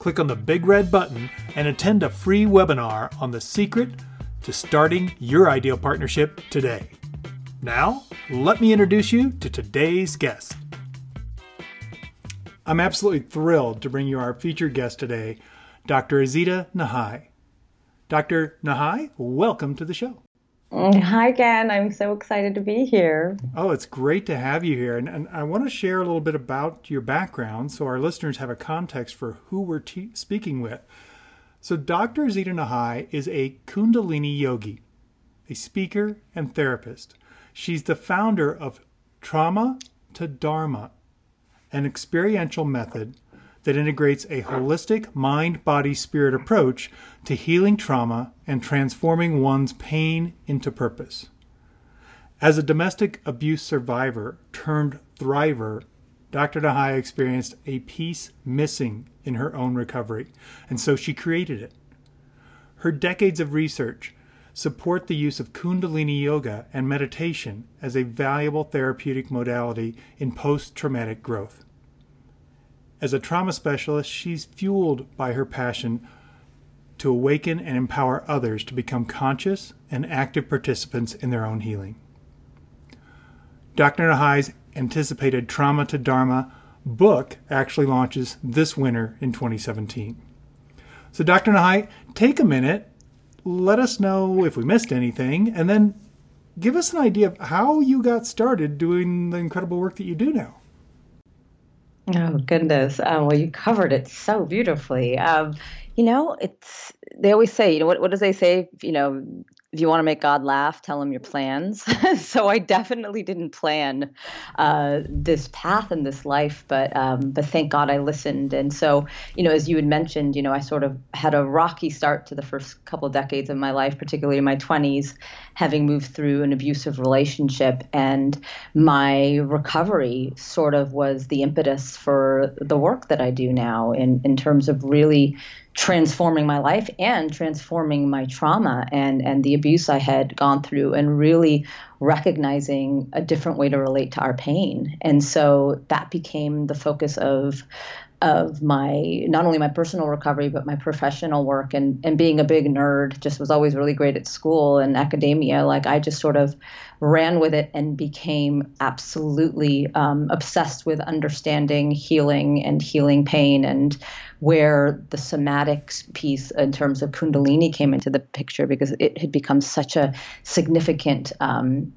click on the big red button and attend a free webinar on the secret to starting your ideal partnership today. Now, let me introduce you to today's guest. I'm absolutely thrilled to bring you our featured guest today, Dr. Azita Nahai. Dr. Nahai, welcome to the show. Mm, hi, Ken. I'm so excited to be here. Oh, it's great to have you here. And, and I want to share a little bit about your background so our listeners have a context for who we're speaking with. So, Dr. Azita Nahai is a Kundalini yogi, a speaker and therapist. She's the founder of Trauma to Dharma, an experiential method that integrates a holistic mind body spirit approach to healing trauma and transforming one's pain into purpose. As a domestic abuse survivor turned thriver, Dr. Nahai experienced a piece missing in her own recovery, and so she created it. Her decades of research support the use of Kundalini yoga and meditation as a valuable therapeutic modality in post traumatic growth. As a trauma specialist, she's fueled by her passion to awaken and empower others to become conscious and active participants in their own healing. Dr. Nahai's anticipated Trauma to Dharma book actually launches this winter in 2017. So, Dr. Nahai, take a minute, let us know if we missed anything, and then give us an idea of how you got started doing the incredible work that you do now. Oh goodness! Um, well, you covered it so beautifully. Um, you know, it's they always say, you know, what what does they say? You know, if you want to make God laugh, tell him your plans. so I definitely didn't plan uh, this path in this life, but um, but thank God I listened. And so you know, as you had mentioned, you know, I sort of had a rocky start to the first couple of decades of my life, particularly in my 20s, having moved through an abusive relationship, and my recovery sort of was the impetus for the work that I do now in in terms of really transforming my life and transforming my trauma and and the abuse I had gone through and really recognizing a different way to relate to our pain. And so that became the focus of of my not only my personal recovery but my professional work. And and being a big nerd just was always really great at school and academia. Like i just sort of ran with it and became absolutely um, obsessed with understanding healing and healing pain and where the somatics piece in terms of kundalini came into the picture because it had become such a significant um,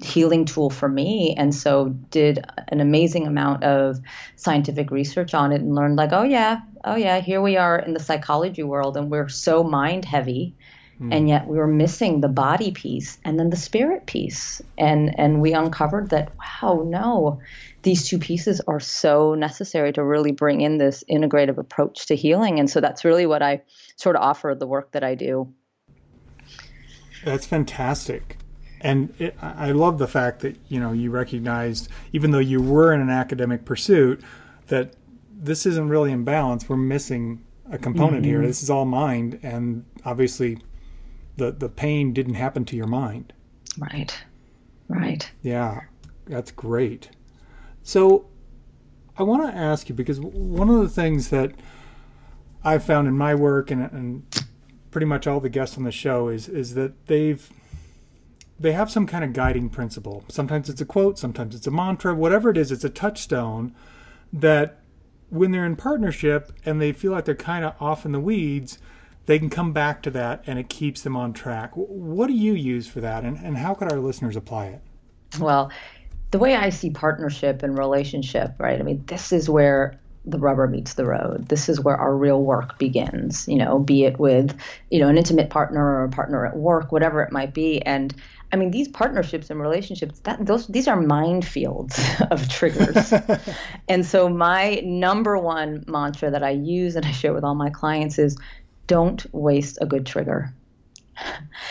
healing tool for me and so did an amazing amount of scientific research on it and learned like oh yeah oh yeah here we are in the psychology world and we're so mind heavy mm. and yet we were missing the body piece and then the spirit piece. And and we uncovered that wow no these two pieces are so necessary to really bring in this integrative approach to healing. And so that's really what i sort of offer the work that i do. That's fantastic and it, I love the fact that you know you recognized, even though you were in an academic pursuit, that this isn't really in balance. We're missing a component mm-hmm. here. This is all mind, and obviously, the the pain didn't happen to your mind. Right. Right. Yeah, that's great. So, I want to ask you because one of the things that I've found in my work and, and pretty much all the guests on the show is is that they've they have some kind of guiding principle. Sometimes it's a quote, sometimes it's a mantra, whatever it is, it's a touchstone that when they're in partnership and they feel like they're kind of off in the weeds, they can come back to that and it keeps them on track. What do you use for that and, and how could our listeners apply it? Well, the way I see partnership and relationship, right? I mean, this is where the rubber meets the road. This is where our real work begins, you know, be it with, you know, an intimate partner or a partner at work, whatever it might be. And I mean, these partnerships and relationships, that those these are minefields of triggers. and so my number one mantra that I use and I share with all my clients is don't waste a good trigger.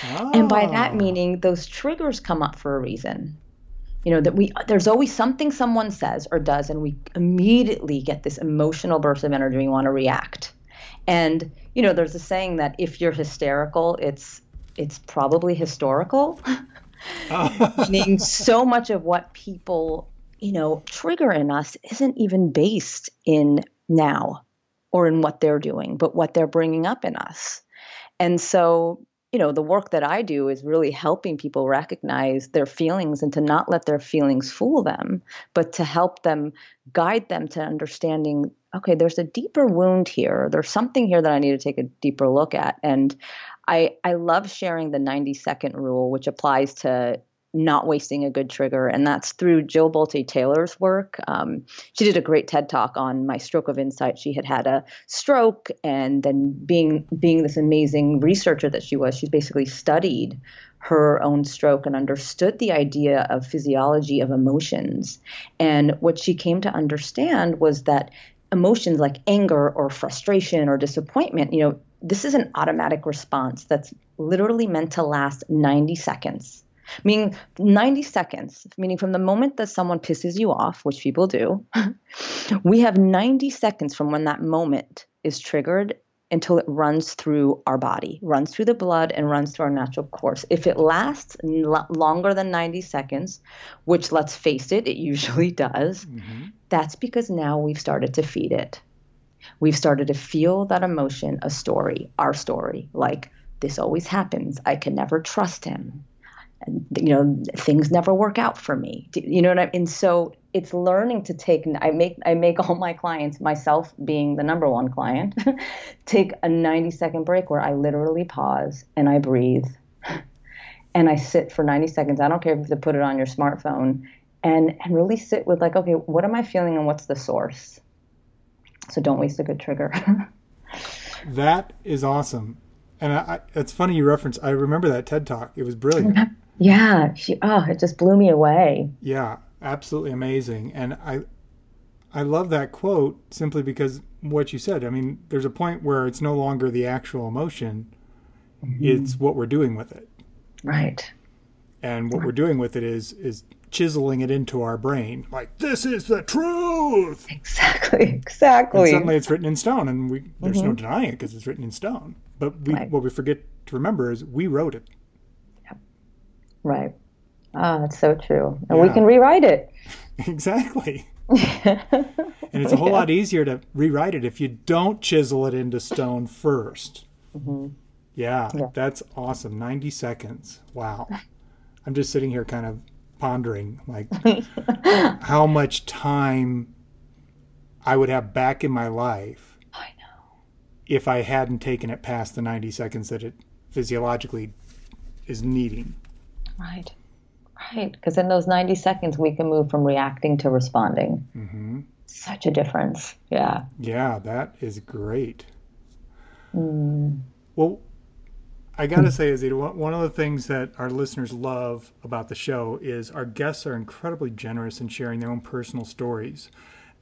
Oh. And by that ah. meaning, those triggers come up for a reason. You know that we there's always something someone says or does, and we immediately get this emotional burst of energy. We want to react, and you know there's a saying that if you're hysterical, it's it's probably historical. Meaning, so much of what people you know trigger in us isn't even based in now or in what they're doing, but what they're bringing up in us. And so, you know, the work that I do is really helping people recognize their feelings and to not let their feelings fool them, but to help them guide them to understanding okay, there's a deeper wound here. There's something here that I need to take a deeper look at. And I, I love sharing the 90 second rule, which applies to not wasting a good trigger. And that's through Jill Bolte Taylor's work. Um, she did a great TED talk on my stroke of insight. She had had a stroke, and then being being this amazing researcher that she was, she basically studied her own stroke and understood the idea of physiology of emotions. And what she came to understand was that emotions like anger or frustration or disappointment, you know, this is an automatic response that's literally meant to last 90 seconds meaning 90 seconds, meaning from the moment that someone pisses you off, which people do, we have 90 seconds from when that moment is triggered until it runs through our body, runs through the blood, and runs through our natural course. If it lasts longer than 90 seconds, which let's face it, it usually does, mm-hmm. that's because now we've started to feed it. We've started to feel that emotion, a story, our story, like this always happens. I can never trust him. You know things never work out for me. You know what i mean and so it's learning to take i make i make all my clients myself being the number one client take a 90 second break where i literally pause and i breathe. And i sit for 90 seconds. I don't care if you put it on your smartphone and and really sit with like okay what am i feeling and what's the source so don't waste a good trigger that is awesome and I, I, it's funny you reference. I remember that TED talk. It was brilliant. Yeah, she oh, it just blew me away. Yeah, absolutely amazing. And I I love that quote simply because what you said. I mean, there's a point where it's no longer the actual emotion, mm-hmm. it's what we're doing with it. Right. And what we're doing with it is is chiseling it into our brain like this is the truth exactly exactly and suddenly it's written in stone and we there's mm-hmm. no denying it because it's written in stone but we, right. what we forget to remember is we wrote it Right. Ah, that's so true. And yeah. we can rewrite it. exactly. and it's a whole yeah. lot easier to rewrite it if you don't chisel it into stone 1st mm-hmm. yeah, yeah, that's awesome. 90 seconds. Wow. I'm just sitting here kind of pondering like how much time I would have back in my life. I know. If I hadn't taken it past the 90 seconds that it physiologically is needing. Right. Right. Because in those 90 seconds, we can move from reacting to responding. Mm-hmm. Such a difference. Yeah. Yeah, that is great. Mm. Well, I got to say, Azita, one of the things that our listeners love about the show is our guests are incredibly generous in sharing their own personal stories.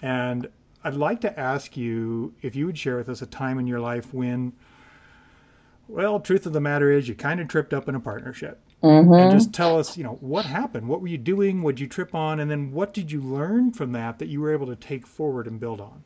And I'd like to ask you if you would share with us a time in your life when, well, truth of the matter is you kind of tripped up in a partnership. Mm-hmm. And just tell us, you know, what happened? What were you doing? What did you trip on? And then what did you learn from that that you were able to take forward and build on?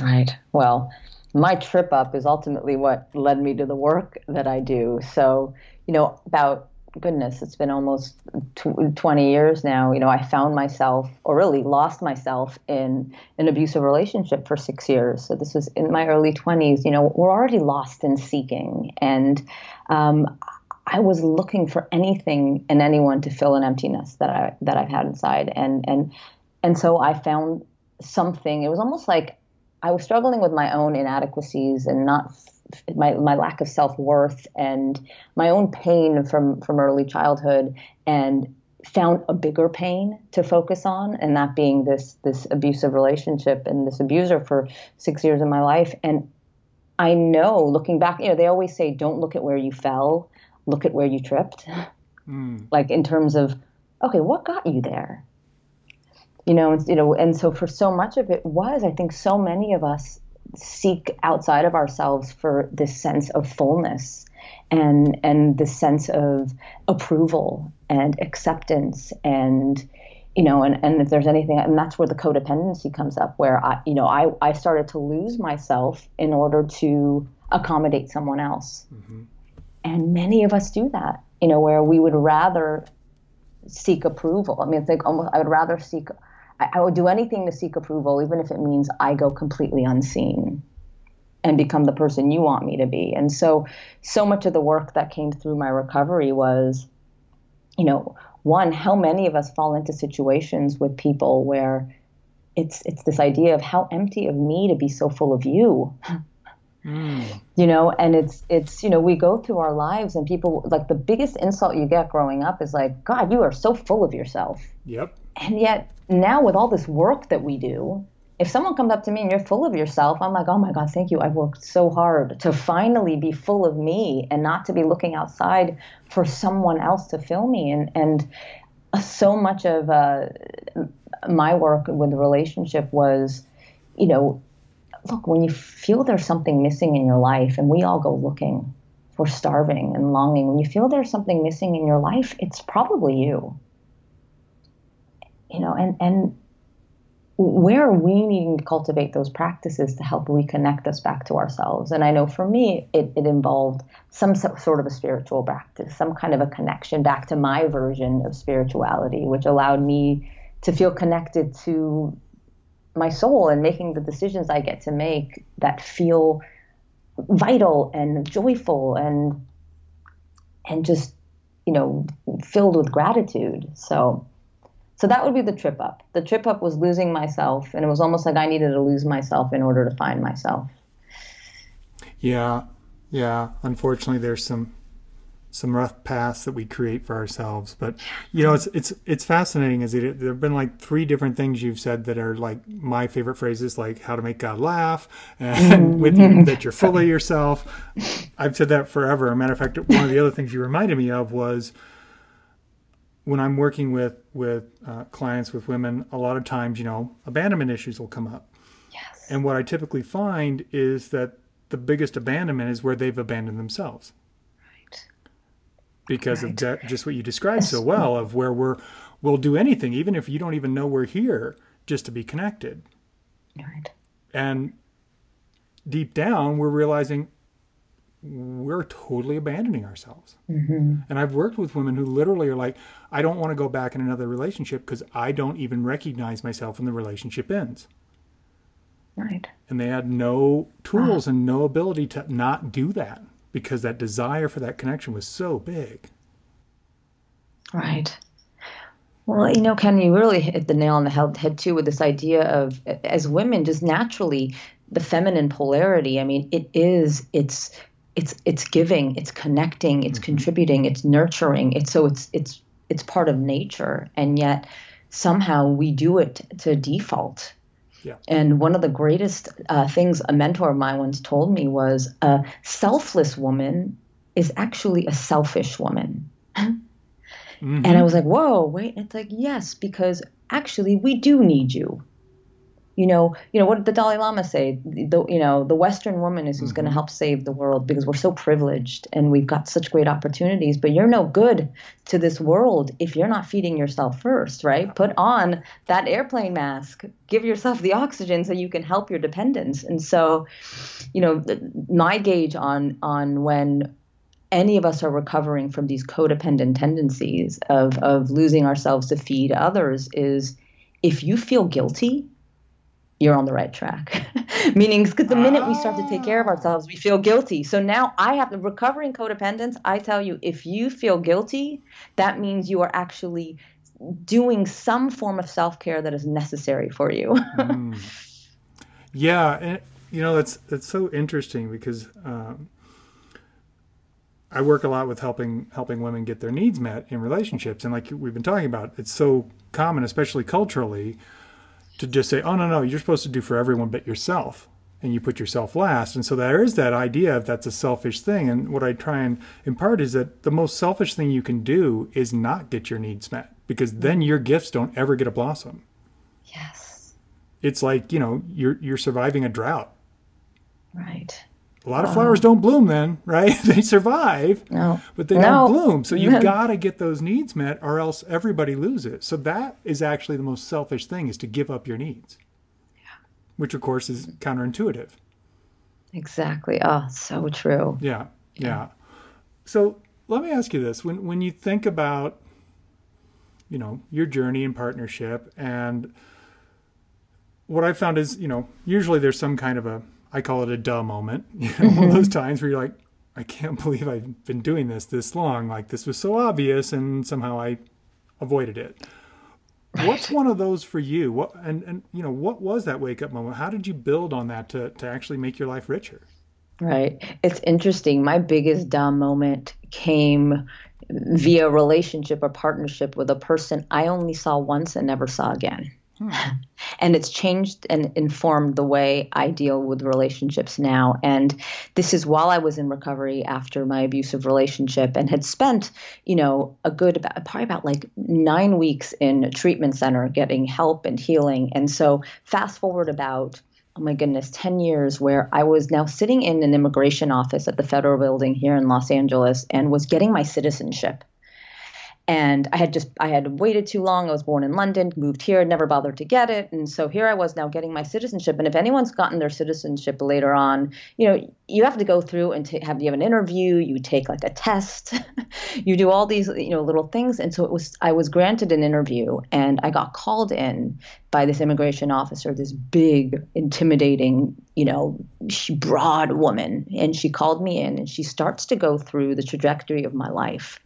Right. Well, my trip up is ultimately what led me to the work that I do. So, you know, about goodness, it's been almost 20 years now. You know, I found myself, or really lost myself, in an abusive relationship for six years. So this was in my early 20s. You know, we're already lost in seeking. And um, I was looking for anything and anyone to fill an emptiness that I that I've had inside, and and and so I found something. It was almost like I was struggling with my own inadequacies and not my my lack of self worth and my own pain from from early childhood, and found a bigger pain to focus on, and that being this this abusive relationship and this abuser for six years of my life, and I know looking back, you know, they always say, don't look at where you fell, look at where you tripped. Mm. Like in terms of, okay, what got you there? You know, and, you know, and so for so much of it was, I think so many of us seek outside of ourselves for this sense of fullness and and this sense of approval and acceptance and you know and, and if there's anything and that's where the codependency comes up where i you know i, I started to lose myself in order to accommodate someone else mm-hmm. and many of us do that you know where we would rather seek approval i mean it's like almost i would rather seek I, I would do anything to seek approval even if it means i go completely unseen and become the person you want me to be and so so much of the work that came through my recovery was you know one, how many of us fall into situations with people where it's it's this idea of how empty of me to be so full of you. Mm. You know, and it's it's you know we go through our lives and people like the biggest insult you get growing up is like God, you are so full of yourself. Yep. And yet now with all this work that we do, if someone comes up to me and you're full of yourself, I'm like, oh my God, thank you. I've worked so hard to finally be full of me and not to be looking outside for someone else to fill me. And, and so much of uh, my work with the relationship was, you know, look, when you feel there's something missing in your life, and we all go looking for starving and longing, when you feel there's something missing in your life, it's probably you. You know, and, and where are we needing to cultivate those practices to help reconnect us back to ourselves? And I know for me, it, it involved some sort of a spiritual practice, some kind of a connection back to my version of spirituality, which allowed me to feel connected to my soul and making the decisions I get to make that feel vital and joyful and and just you know filled with gratitude. So so that would be the trip up. The trip up was losing myself, and it was almost like I needed to lose myself in order to find myself. Yeah, yeah. Unfortunately, there's some some rough paths that we create for ourselves. But you know, it's it's it's fascinating. Is it? There have been like three different things you've said that are like my favorite phrases, like how to make God laugh, and with you, that you're full of yourself. I've said that forever. a matter of fact, one of the other things you reminded me of was when I'm working with with uh, clients with women, a lot of times, you know, abandonment issues will come up. Yes. And what I typically find is that the biggest abandonment is where they've abandoned themselves. Right. Because right. of that, just what you described so well, of where we're we'll do anything, even if you don't even know we're here, just to be connected. Right. And deep down, we're realizing we're totally abandoning ourselves. Mm-hmm. And I've worked with women who literally are like, I don't want to go back in another relationship because I don't even recognize myself when the relationship ends. Right. And they had no tools and no ability to not do that because that desire for that connection was so big. Right. Well, you know, Ken, you really hit the nail on the head too with this idea of, as women, just naturally, the feminine polarity. I mean, it is, it's it's it's giving, it's connecting, it's mm-hmm. contributing, it's nurturing. It's so it's it's it's part of nature, and yet somehow we do it to default. Yeah. And one of the greatest uh, things a mentor of mine once told me was a selfless woman is actually a selfish woman. Mm-hmm. And I was like, whoa, wait. It's like, yes, because actually we do need you you know, you know what did the Dalai Lama say? The you know the Western woman is who's mm-hmm. going to help save the world because we're so privileged and we've got such great opportunities. But you're no good to this world if you're not feeding yourself first, right? Put on that airplane mask, give yourself the oxygen so you can help your dependents. And so, you know, my gauge on on when any of us are recovering from these codependent tendencies of of losing ourselves to feed others is if you feel guilty you're on the right track. Meaning, because the minute we start to take care of ourselves, we feel guilty. So now I have the recovering codependence. I tell you, if you feel guilty, that means you are actually doing some form of self care that is necessary for you. mm. Yeah, and you know that's that's so interesting because um, I work a lot with helping helping women get their needs met in relationships, and like we've been talking about, it's so common, especially culturally to just say, oh, no, no, you're supposed to do for everyone but yourself. And you put yourself last. And so there is that idea of that's a selfish thing. And what I try and impart is that the most selfish thing you can do is not get your needs met because then your gifts don't ever get a blossom. Yes. It's like, you know, you're, you're surviving a drought. Right. A lot of flowers don't bloom then, right? they survive, No. but they No. don't bloom. So you've got to get those needs met or else everybody loses. So that is actually the most selfish thing is to give up your needs. Which of course is counterintuitive. Exactly. Oh, so true. Yeah, yeah. So let me ask you this: when when you think about, you know, your journey in partnership, and what I found is, you know, usually there's some kind of a, I call it a duh moment, you know, one of mm-hmm. those times where you're like, I can't believe I've been doing this this long. Like this was so obvious, and somehow I avoided it. What's one of those for you? What and and you know what was that wake up moment? How did you build on that to to actually make your life richer? Right. It's interesting. My biggest dumb moment came via relationship or partnership with a person I only saw once and never saw again. And it's changed and informed the way I deal with relationships now. And this is while I was in recovery after my abusive relationship and had spent, you know, a good about probably about like nine weeks in a treatment center getting help and healing. And so fast forward about oh my goodness, 10 years where I was now sitting in an immigration office at the federal building here in Los Angeles and was getting my citizenship. And I had just I had waited too long. I was born in London, moved here, never bothered to get it, and so here I was now getting my citizenship. And if anyone's gotten their citizenship later on, you know you have to go through and ta have you have an interview, you take like a test, you do all these you know little things. And so it was I was granted an interview, and I got called in by this immigration officer, this big, intimidating, you know, broad woman, and she called me in, and she starts to go through the trajectory of my life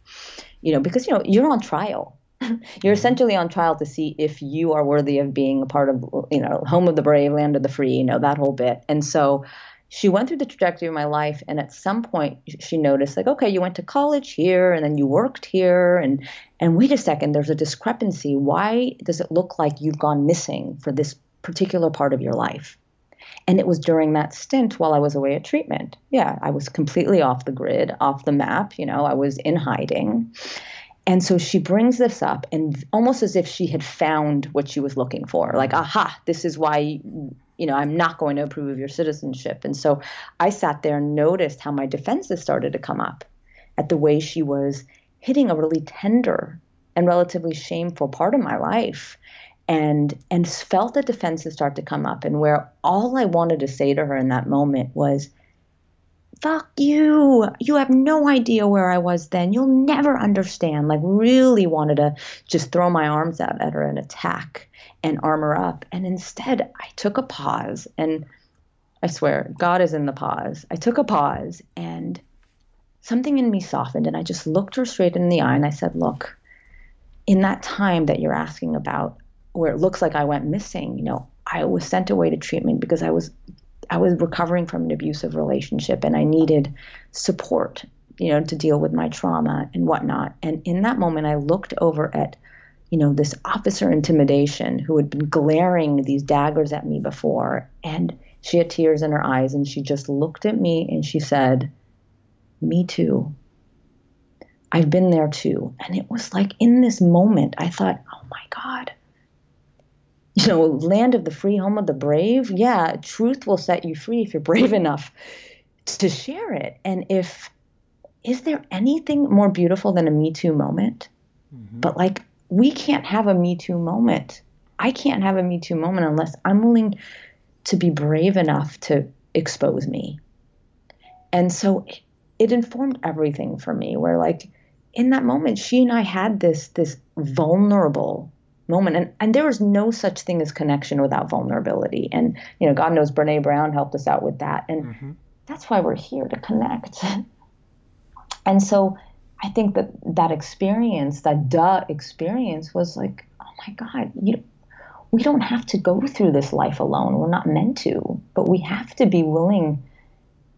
you know, because you know you're on trial. You're mm-hmm. essentially on trial to see if you are worthy of being a part of, you know, home of the brave, land of the free, you know, that whole bit. And so she went through the trajectory of my life. And at some point she noticed like, okay, you went to college here and then you worked here. And, and wait a second, there's a discrepancy. Why does it look like you've gone missing for this particular part of your life? And it was during that stint while I was away at treatment. Yeah, I was completely off the grid, off the map. You know, I was in hiding. And so she brings this up, and almost as if she had found what she was looking for like, aha, this is why, you know, I'm not going to approve of your citizenship. And so I sat there and noticed how my defenses started to come up at the way she was hitting a really tender and relatively shameful part of my life and and felt the defenses start to come up and where all I wanted to say to her in that moment was fuck you. You have no idea where I was then. You'll never understand. Like really wanted to just throw my arms out at her and attack and armor up. And instead I took a pause and I swear God is in the pause. I took a pause and something in me softened and I just looked her straight in the eye and I said look in that time that you're asking about where it looks like I went missing, you know, I was sent away to treatment because I was I was recovering from an abusive relationship and I needed support, you know, to deal with my trauma and whatnot. And in that moment I looked over at, you know, this officer intimidation who had been glaring these daggers at me before and she had tears in her eyes and she just looked at me and she said, Me too. I've been there too. And it was like in this moment, I thought, oh my God, you know, land of the free, home of the brave. Yeah, truth will set you free if you're brave enough to share it. And if, is there anything more beautiful than a Me Too moment? Mm-hmm. But like, we can't have a Me Too moment. I can't have a Me Too moment unless I'm willing to be brave enough to expose me. And so it, it informed everything for me, where like, in that moment, she and I had this this vulnerable moment. And, and there is no such thing as connection without vulnerability. And, you know, God knows Brene Brown helped us out with that. And mm-hmm. that's why we're here to connect. and so I think that that experience, that duh experience was like, oh my God, you we don't have to go through this life alone. We're not meant to, but we have to be willing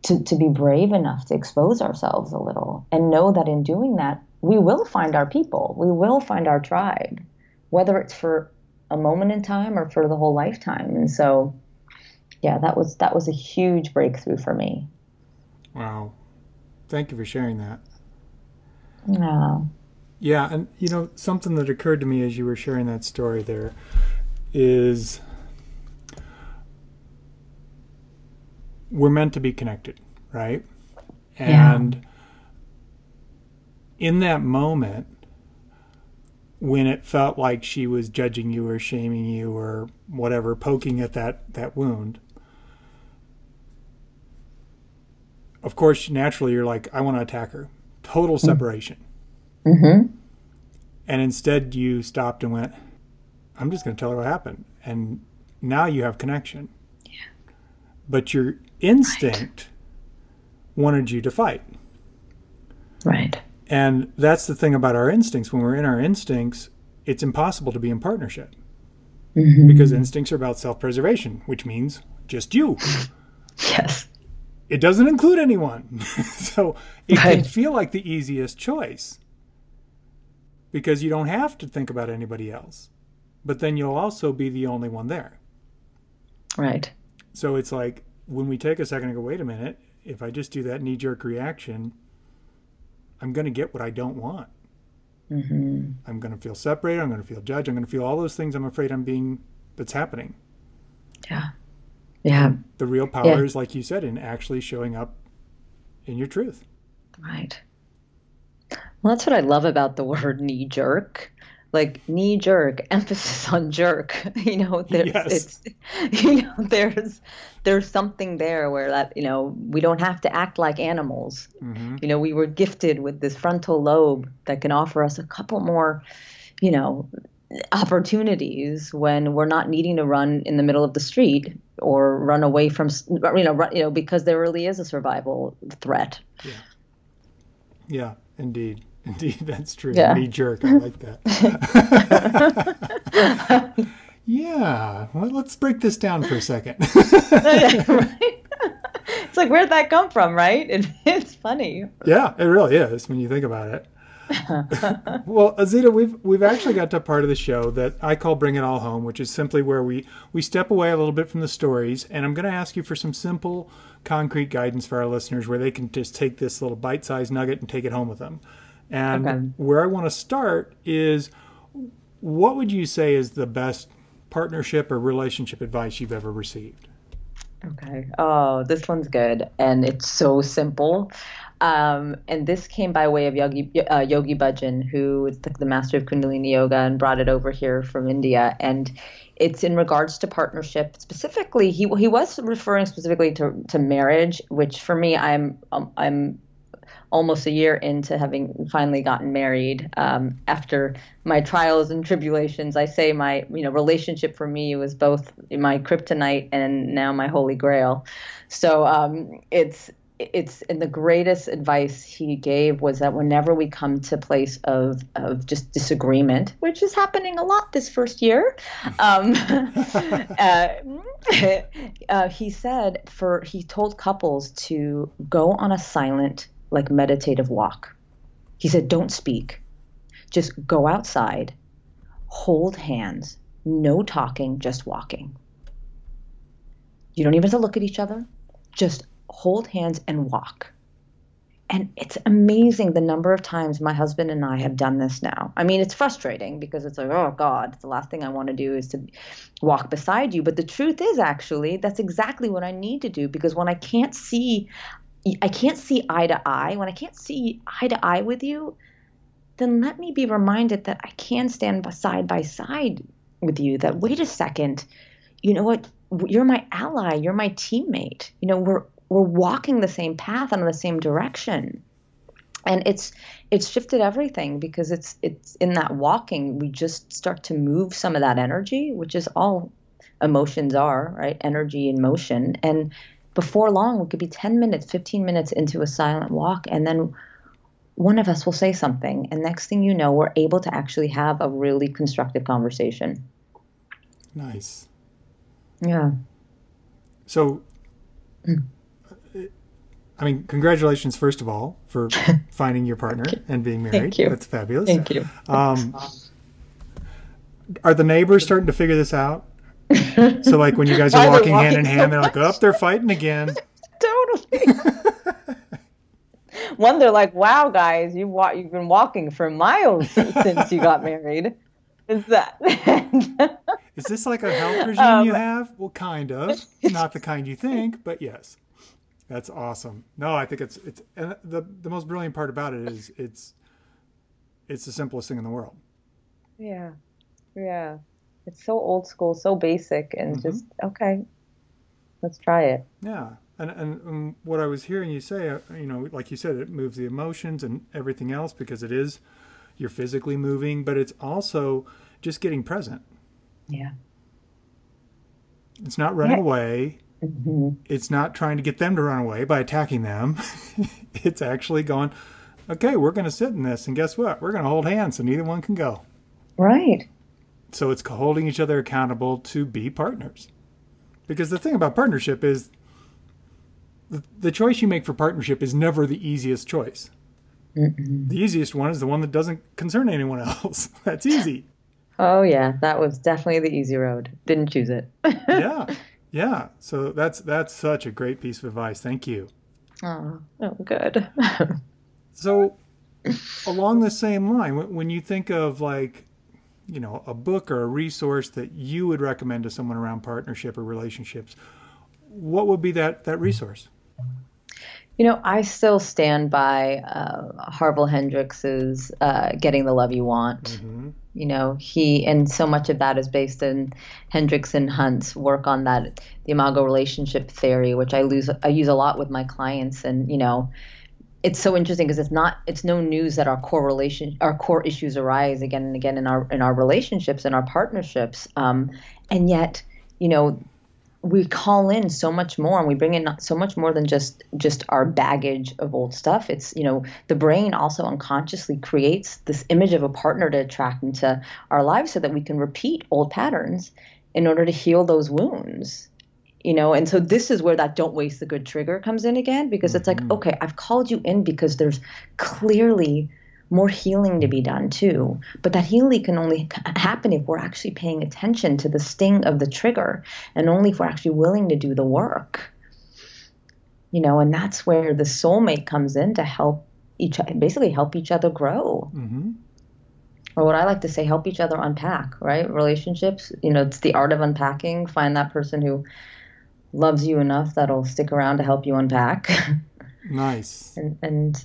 to, to be brave enough to expose ourselves a little and know that in doing that, we will find our people. We will find our tribe whether it's for a moment in time or for the whole lifetime. And so, yeah, that was that was a huge breakthrough for me. Wow, thank you for sharing that. Yeah. Yeah, and you know something that occurred to me as you were sharing that story there is we're meant to be connected, right? And yeah. in that moment, when it felt like she was judging you or shaming you or whatever, poking at that, that wound, of course, naturally, you're like, I want to attack her. Total mm. separation. Mm-hmm. And instead, you stopped and went, I'm just going to tell her what happened. And now you have connection. Yeah. But your instinct right. wanted you to fight. Right. And that's the thing about our instincts. When we're in our instincts, it's impossible to be in partnership mm-hmm. because instincts are about self preservation, which means just you. Yes. It doesn't include anyone. so it right. can feel like the easiest choice because you don't have to think about anybody else. But then you'll also be the only one there. Right. So it's like when we take a second and go, wait a minute, if I just do that knee jerk reaction, I'm going to get what I don't want. Mm-hmm. I'm going to feel separated. I'm going to feel judged. I'm going to feel all those things I'm afraid I'm being, that's happening. Yeah. Yeah. And the real power yeah. is, like you said, in actually showing up in your truth. Right. Well, that's what I love about the word knee jerk like knee jerk emphasis on jerk. You know there's yes. it's you know there's there's something there where that you know we don't have to act like animals. Mm-hmm. you know we were gifted with this frontal lobe that can offer us a couple more you know opportunities when we're not needing to run in the middle of the street or run away from you know run, you know because there really is a survival threat. Yeah. Yeah indeed Indeed, that's true. Yeah. Knee jerk. I like that. yeah. Well, let's break this down for a second. It's like, where'd that come from, right? It, it's funny. Yeah, it really is when you think about it. well, Azita, we've we've actually got to a part of the show that I call "Bring It All Home," which is simply where we we step away a little bit from the stories, and I'm going to ask you for some simple, concrete guidance for our listeners, where they can just take this little bite-sized nugget and take it home with them. And okay. where I want to start is what would you say is the best partnership or relationship advice you've ever received? Okay. Oh, this one's good. And it's so simple. Um, and this came by way of Yogi, uh, Yogi Bhajan, who is the, the, master of Kundalini Yoga and brought it over here from India. And it's in regards to partnership. Specifically, he he was referring specifically to, to marriage, which for me, I'm um, I'm almost a year into having finally gotten married. Um, after my trials and tribulations, I say my you know relationship for me was both my kryptonite and now my holy grail. So um, it's it's and the greatest advice he gave was that whenever we come to place of of just disagreement, which is happening a lot this first year, um, uh, uh, he said for he told couples to go on a silent like meditative walk. He said, Don't speak. Just go outside, hold hands, no talking, just walking. You don't even have to look at each other, just hold hands and walk. And it's amazing the number of times my husband and I have done this now. I mean, it's frustrating because it's like, oh God, the last thing I want to do is to walk beside you. But the truth is, actually, that's exactly what I need to do because when I can't see I can't see eye to eye, when I can't see eye to eye with you, then let me be reminded that I can stand side by side with you. That wait a second, you know what? You're my ally. You're my teammate. You know, we're we're walking the same path and in the same direction. And it's it's shifted everything because it's it's in that walking we just start to move some of that energy, which is all emotions are, right? Energy and motion. And before long, we could be 10 minutes, 15 minutes into a silent walk, and then one of us will say something. And next thing you know, we're able to actually have a really constructive conversation. Nice. Yeah. So, I mean, congratulations, first of all, for finding your partner and being married. Thank you. That's fabulous. Thank you. Um, are the neighbors starting to figure this out? So like when you guys are walking, walking hand in hand, they're like, "Up, oh, they're fighting again." totally. One, they're like, "Wow, guys, you wa- you've been walking for miles since you got married." Is that? Is this like a health regime um, you have? Well, kind of. Not the kind you think, but yes. That's awesome. No, I think it's it's and the the most brilliant part about it is it's it's the simplest thing in the world. Yeah. Yeah. It's so old school, so basic, and hmm just okay, let's try it. Yeah. And, and and what I was hearing you say, uh, you know, like you said, it moves the emotions and everything else because it is you're physically moving, but it's also just getting present. Yeah. It's not running Yeah. away. hmm It's not trying to get them to run away by attacking them. it's actually going, okay, we're going to sit in this, and guess what? We're going to hold hands so neither one can go. Right. So it's holding each other accountable to be partners. Because the thing about partnership is the, the choice you make for partnership is never the easiest choice. Mm-mm. The easiest one is the one that doesn't concern anyone else. That's easy. Oh yeah, that was definitely the easy road. Didn't choose it. Yeah. Yeah. So that's that's such a great piece of advice. Thank you. Oh, oh, good. So, along the same line, when when you think of like, you know, a book or a resource that you would recommend to someone around partnership or relationships, what would be that that resource? You know, I still stand by uh, Harville Hendrix's uh, "Getting the Love You Want." hmm You know, he and so much of that is based in Hendrix and Hunt's work on that the Imago relationship theory, which I lose I use a lot with my clients. And you know, it's so interesting because it's not it's no news that our core relation our core issues arise again and again in our in our relationships and our partnerships. Um, and yet, you know, we call in so much more and we bring in so much more than just just our baggage of old stuff it's you know the brain also unconsciously creates this image of a partner to attract into our lives so that we can repeat old patterns in order to heal those wounds you know and so this is where that don't waste the good trigger comes in again because it's like Mhm. okay i've called you in because there's clearly more healing to be done too. But that healing can only happen if we're actually paying attention to the sting of the trigger and only if we're actually willing to do the work. You know and that's where the soulmate comes in to help each basically help each other grow. Hmm or what i like to say help each other unpack right? Relationships you know it's the art of unpacking. Find that person who loves you enough that'll stick around to help you unpack Nice. and and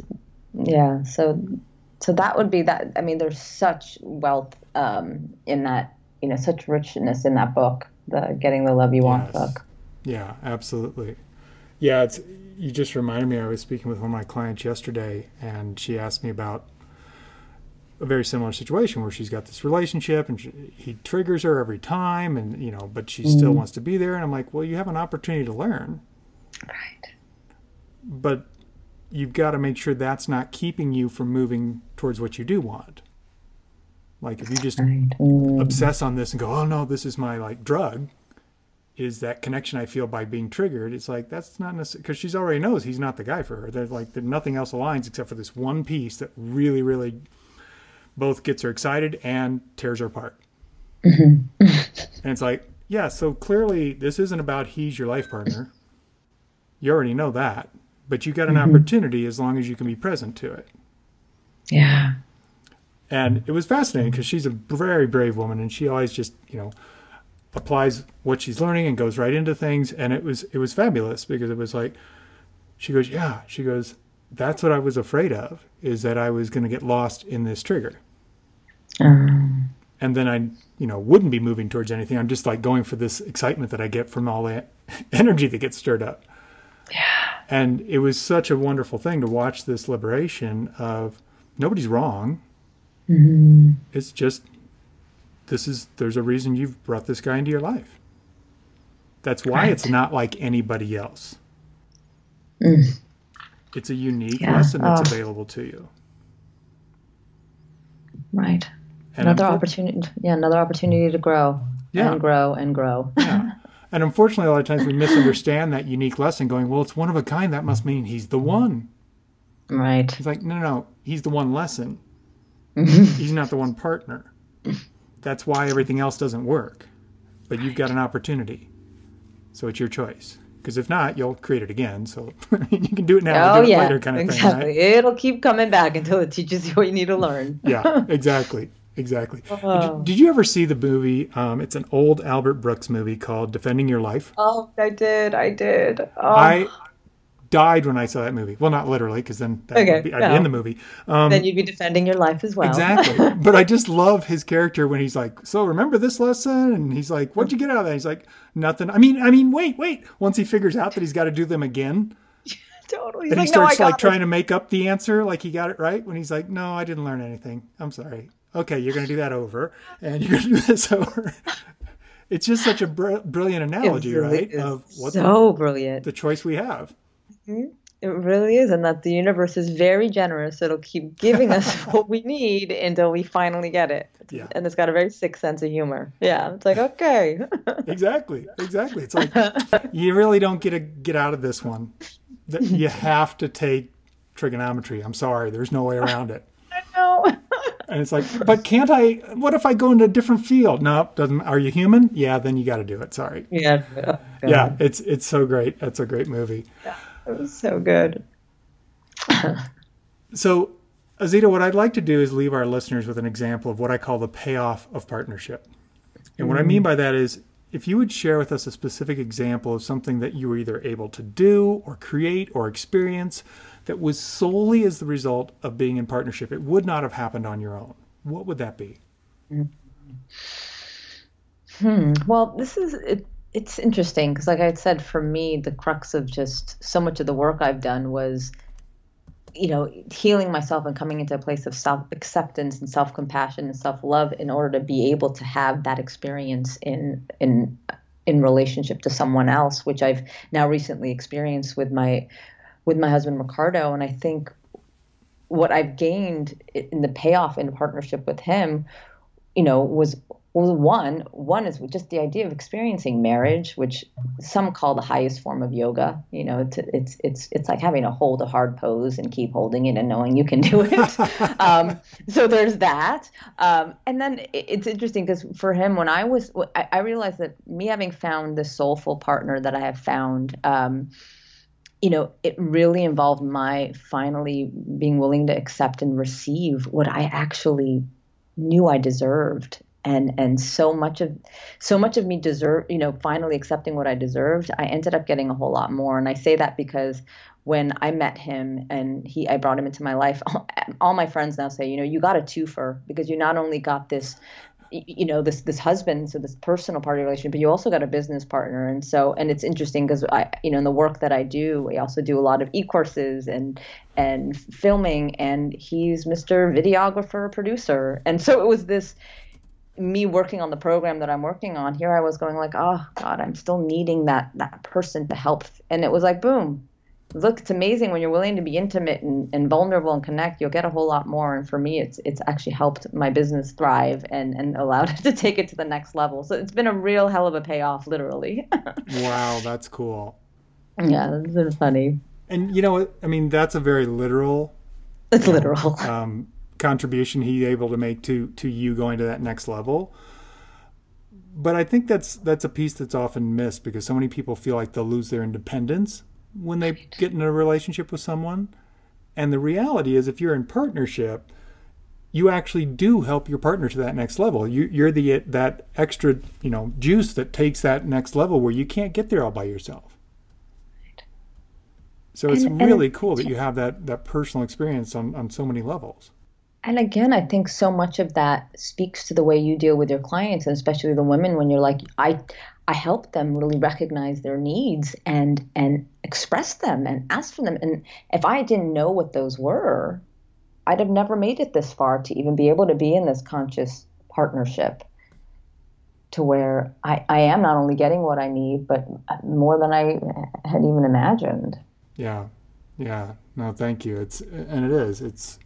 yeah so so that would be that i mean there's such wealth um in that you know such richness in that book the getting the love you want Yes. book Yeah, absolutely. Yeah, it's you just reminded me I was speaking with one of my clients yesterday and she asked me about a very similar situation where she's got this relationship and she, he triggers her every time and you know but she still Mhm. wants to be there and I'm like, "Well, you have an opportunity to learn, right but you've got to make sure that's not keeping you from moving towards what you do want." Like if you just right Mm. obsess on this and go, "Oh no, this is my like drug," is that connection I feel by being triggered. It's like that's not necessary because she's already knows he's not the guy for her. There's like there, nothing else aligns except for this one piece that really, really both gets her excited and tears her apart. Mhm. And it's like, yeah, so clearly this isn't about he's your life partner. You already know that, but you got an Mhm. opportunity as long as you can be present to it. yeah And it was fascinating because she's a very brave woman and she always just, you know, applies what she's learning and goes right into things. And it was, it was fabulous because it was like, she goes, yeah, she goes, that's what I was afraid of is that I was going to get lost in this trigger. Um, And then I, you know, wouldn't be moving towards anything. I'm just like going for this excitement that I get from all that energy that gets stirred up. yeah And it was such a wonderful thing to watch this liberation of nobody's wrong. Mhm. It's just this is there's a reason you've brought this guy into your life. That's why it's not like anybody else. Mm. It's a unique Yeah. lesson that's Oh. available to you. right another opportunity yeah another opportunity to grow Yeah. and grow and grow Yeah. And unfortunately, a lot of times we misunderstand that unique lesson, going, "Well, it's one of a kind. That must mean he's the one." right He's like, no, no, no. He's the one lesson. He's not the one partner. That's why everything else doesn't work. But you've got an opportunity, so it's your choice. Because if not, you'll create it again. So you can do it now, oh do it yeah later, kind of exactly thing, right? it'll keep coming back until it teaches you what you need to learn Yeah, exactly, exactly. Did, you, Oh. did you ever see the movie? Um, it's an old Albert Brooks movie called "Defending Your Life." oh i did i did oh I died when I saw that movie. Well, not literally, because then Okay, be, I'd no. be in the movie. Um, then you'd be defending your life as well. Exactly. but I just love his character when he's like, "So remember this lesson?" And he's like, "What'd you get out of that?" He's like, "Nothing." I mean, I mean, wait, wait. Once he figures out that he's got to do them again, totally. He's and he like, no, I starts got like this." trying to make up the answer, like he got it right. When he's like, "No, I didn't learn anything. I'm sorry." Okay, you're going to do that over, and you're going to do this over. it's just such a br- brilliant analogy, really right? Of what so brilliant. the choice we have. Mm-hmm. It really is, and that the universe is very generous. It'll keep giving us what we need until we finally get it. Yeah. And it's got a very sick sense of humor. Yeah, it's like okay. Exactly, exactly. It's like you really don't get a get out of this one. That you have to take trigonometry. I'm sorry, there's no way around it. no. And it's like, but can't I? What if I go into a different field? No, doesn't. Are you human? Yeah, then you got to do it. Sorry. yeah. oh, Yeah, it's it's so great. That's a great movie. Yeah, It was so good. So, Azita, what I'd like to do is leave our listeners with an example of what I call the payoff of partnership. And what I mean mm. by that is if you would share with us a specific example of something that you were either able to do or create or experience that was solely as the result of being in partnership, it would not have happened on your own. What would that be? Hmm. Well, this is it, it's interesting because, like I said, for me, the crux of just so much of the work I've done was, you know, healing myself and coming into a place of self acceptance and self compassion and self love in order to be able to have that experience in in in relationship to someone else, which I've now recently experienced with my with my husband Ricardo, and I think what I've gained in the payoff in partnership with him, you know, was well, one one is just the idea of experiencing marriage, which some call the highest form of yoga. You know, it's it's it's it's like having to hold a hard pose and keep holding it and knowing you can do it. um, so there's that, um, and then it- it's interesting because for him, when I was, I, I realized that me having found the soulful partner that I have found. Um, you know, it really involved my finally being willing to accept and receive what I actually knew I deserved. And and so much of so much of me deserve, you know, finally accepting what I deserved, I ended up getting a whole lot more. And I say that because when I met him and he I brought him into my life, all, all my friends now say, you know, you got a twofer because you not only got this you know this this husband so this personal part of your relationship but you also got a business partner. And so and it's interesting because i you know in the work that i do i also do a lot of e-courses and and filming and he's mr videographer producer. And so it was this me working on the program that i'm working on here i was going like oh god i'm still needing that that person to help. And it was like boom look it's amazing when you're willing to be intimate and, and vulnerable and connect you'll get a whole lot more and for me it's it's actually helped my business thrive and and allowed it to take it to the next level so it's been a real hell of a payoff literally Wow, that's cool. yeah it's been funny And you know? I mean, that's a very literal it's literal um, contribution he's able to make to to you going to that next level. But I think that's that's a piece that's often missed because so many people feel like they'll lose their independence when they get in a relationship with someone. And the reality is, if you're in partnership, you actually do help your partner to that next level. You, you're the that extra, you know, juice that takes that next level where you can't get there all by yourself. Right. So it's And- and- really cool that you have that that personal experience on on so many levels. And again, I think so much of that speaks to the way you deal with your clients, and especially the women, when you're like, I, I help them really recognize their needs and and express them and ask for them. And if I didn't know what those were, I'd have never made it this far to even be able to be in this conscious partnership, to where I, I am not only getting what I need, but more than I had even imagined. Yeah, yeah. No, thank you. It's and it is. It's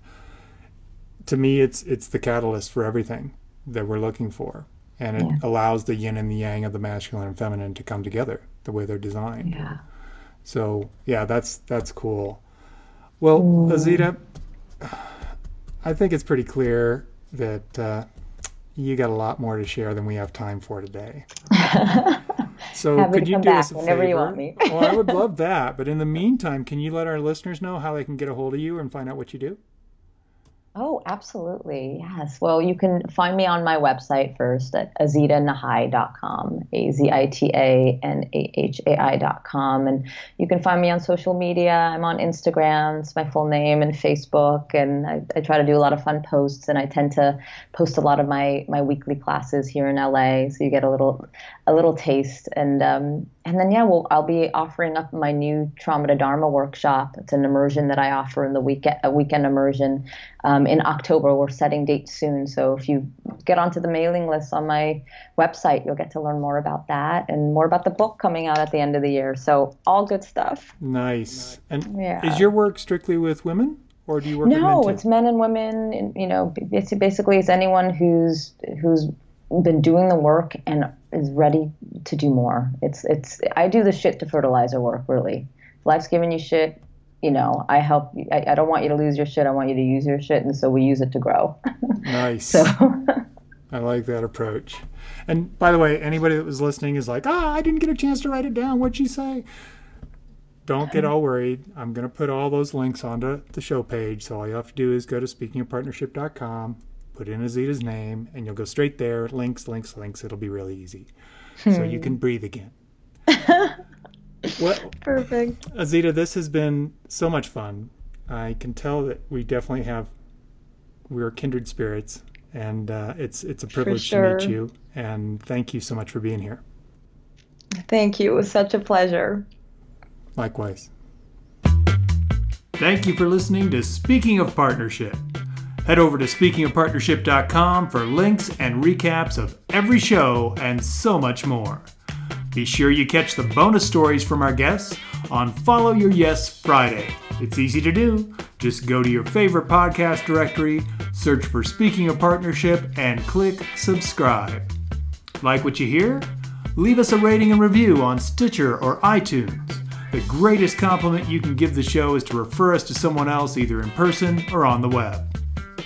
to me, it's it's the catalyst for everything that we're looking for, and it Yeah. allows the yin and the yang of the masculine and feminine to come together the way they're designed. Yeah. So yeah, that's that's cool. Well, Azita, I think it's pretty clear that uh, you got a lot more to share than we have time for today. So Happy could you do us a whenever favor? you want me. well, I would love that. But in the meantime, can you let our listeners know how they can get a hold of you and find out what you do? Oh, absolutely. Yes. Well, you can find me on my website first at azitanahai.com, A Z I T A N A H A I.com. And you can find me on social media. I'm on Instagram, it's my full name, and Facebook. And I, I, try to do a lot of fun posts. And I tend to post a lot of my, my weekly classes here in LA. So you get a little a little taste. And um, and then, yeah, well, I'll be offering up my new Trauma to Dharma workshop. It's an immersion that I offer in the weekend, a weekend immersion um, in October. We're setting dates soon. So if you get onto the mailing list on my website, you'll get to learn more about that and more about the book coming out at the end of the year. So all good stuff. Nice. And yeah. is your work strictly with women? Or do you work no, with men it's men and women. And, you know, basically, it's anyone who's who's been doing the work and is ready to do more. It's it's I do the shit to fertilizer work really. If life's giving you shit, you know, I help. You, I, I don't want you to lose your shit. I want you to use your shit, and so we use it to grow. Nice. so. I like that approach. And by the way, anybody that was listening is like, ah, I didn't get a chance to write it down. What'd you say? Don't get all worried. I'm going to put all those links onto the show page. So all you have to do is go to speakingofpartnership.com, put in Azita's name, and you'll go straight there. Links, links, links. It'll be really easy. Hmm. So you can breathe again. well, Perfect. Azita, this has been so much fun. I can tell that we definitely have we're kindred spirits, and uh, it's it's a privilege sure. to meet you. And thank you so much for being here. Thank you. It was such a pleasure. Likewise. Thank you for listening to Speaking of Partnership. Head over to speakingofpartnership.com for links and recaps of every show and so much more. Be sure you catch the bonus stories from our guests on Follow Your Yes Friday. It's easy to do. Just go to your favorite podcast directory, search for Speaking of Partnership, and click subscribe. Like what you hear? Leave us a rating and review on Stitcher or iTunes. The greatest compliment you can give the show is to refer us to someone else either in person or on the web.